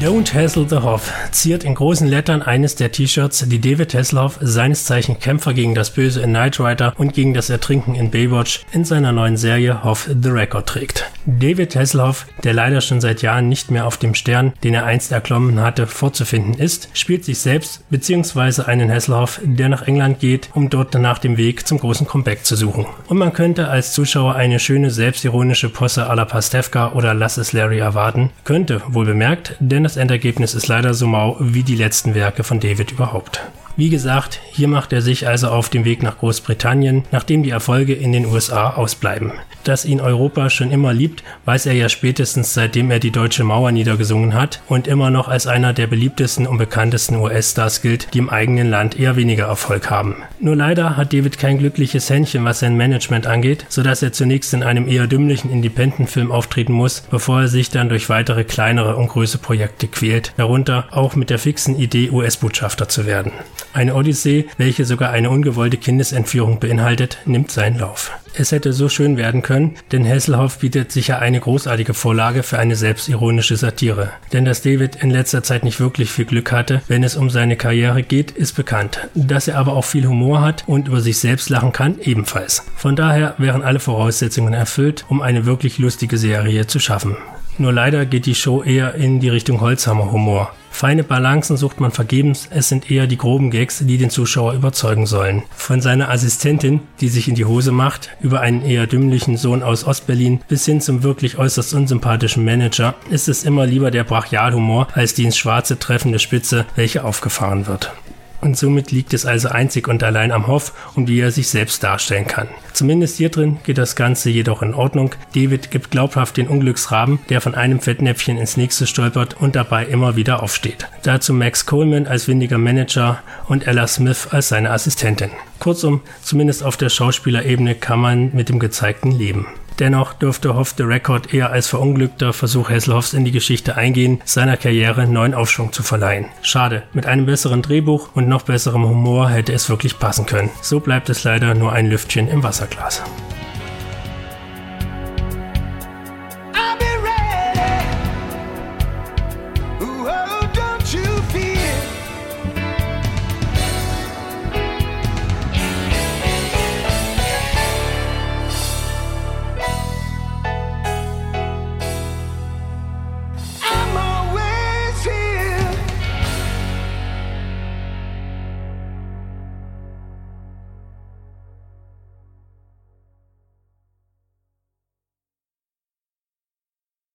Don't Hassle the Hoff ziert in großen Lettern eines der T-Shirts, die David Hasselhoff, seines Zeichen Kämpfer gegen das Böse in Knight Rider und gegen das Ertrinken in Baywatch, in seiner neuen Serie Hoff the Record trägt. David Hasselhoff, der leider schon seit Jahren nicht mehr auf dem Stern, den er einst erklommen hatte, vorzufinden ist, spielt sich selbst bzw. einen Hasselhoff, der nach England geht, um dort nach dem Weg zum großen Comeback zu suchen. Und man könnte als Zuschauer eine schöne selbstironische Posse à la Pastewka oder Lass es Larry erwarten, könnte, wohl bemerkt, denn das Endergebnis ist leider so mau wie die letzten Werke von David überhaupt. Wie gesagt, hier macht er sich also auf den Weg nach Großbritannien, nachdem die Erfolge in den USA ausbleiben. Dass ihn Europa schon immer liebt, weiß er ja spätestens seitdem er die deutsche Mauer niedergesungen hat und immer noch als einer der beliebtesten und bekanntesten US-Stars gilt, die im eigenen Land eher weniger Erfolg haben. Nur leider hat David kein glückliches Händchen, was sein Management angeht, sodass er zunächst in einem eher dümmlichen Independent-Film auftreten muss, bevor er sich dann durch weitere kleinere und größere Projekte quält, darunter auch mit der fixen Idee, US-Botschafter zu werden. Eine Odyssee, welche sogar eine ungewollte Kindesentführung beinhaltet, nimmt seinen Lauf. Es hätte so schön werden können, denn Hasselhoff bietet sicher eine großartige Vorlage für eine selbstironische Satire. Denn dass David in letzter Zeit nicht wirklich viel Glück hatte, wenn es um seine Karriere geht, ist bekannt. Dass er aber auch viel Humor hat und über sich selbst lachen kann, ebenfalls. Von daher wären alle Voraussetzungen erfüllt, um eine wirklich lustige Serie zu schaffen. Nur leider geht die Show eher in die Richtung Holzhammer-Humor. Feine Balancen sucht man vergebens, es sind eher die groben Gags, die den Zuschauer überzeugen sollen. Von seiner Assistentin, die sich in die Hose macht, über einen eher dümmlichen Sohn aus Ostberlin bis hin zum wirklich äußerst unsympathischen Manager, ist es immer lieber der Brachialhumor als die ins Schwarze treffende Spitze, welche aufgefahren wird. Und somit liegt es also einzig und allein am Hoff und wie er sich selbst darstellen kann. Zumindest hier drin geht das Ganze jedoch in Ordnung. David gibt glaubhaft den Unglücksraben, der von einem Fettnäpfchen ins nächste stolpert und dabei immer wieder aufsteht. Dazu Max Coleman als windiger Manager und Ella Smith als seine Assistentin. Kurzum, zumindest auf der Schauspielerebene kann man mit dem gezeigten leben. Dennoch dürfte Hoff the Record eher als verunglückter Versuch Hasselhoffs in die Geschichte eingehen, seiner Karriere neuen Aufschwung zu verleihen. Schade, mit einem besseren Drehbuch und noch besserem Humor hätte es wirklich passen können. So bleibt es leider nur ein Lüftchen im Wasserglas.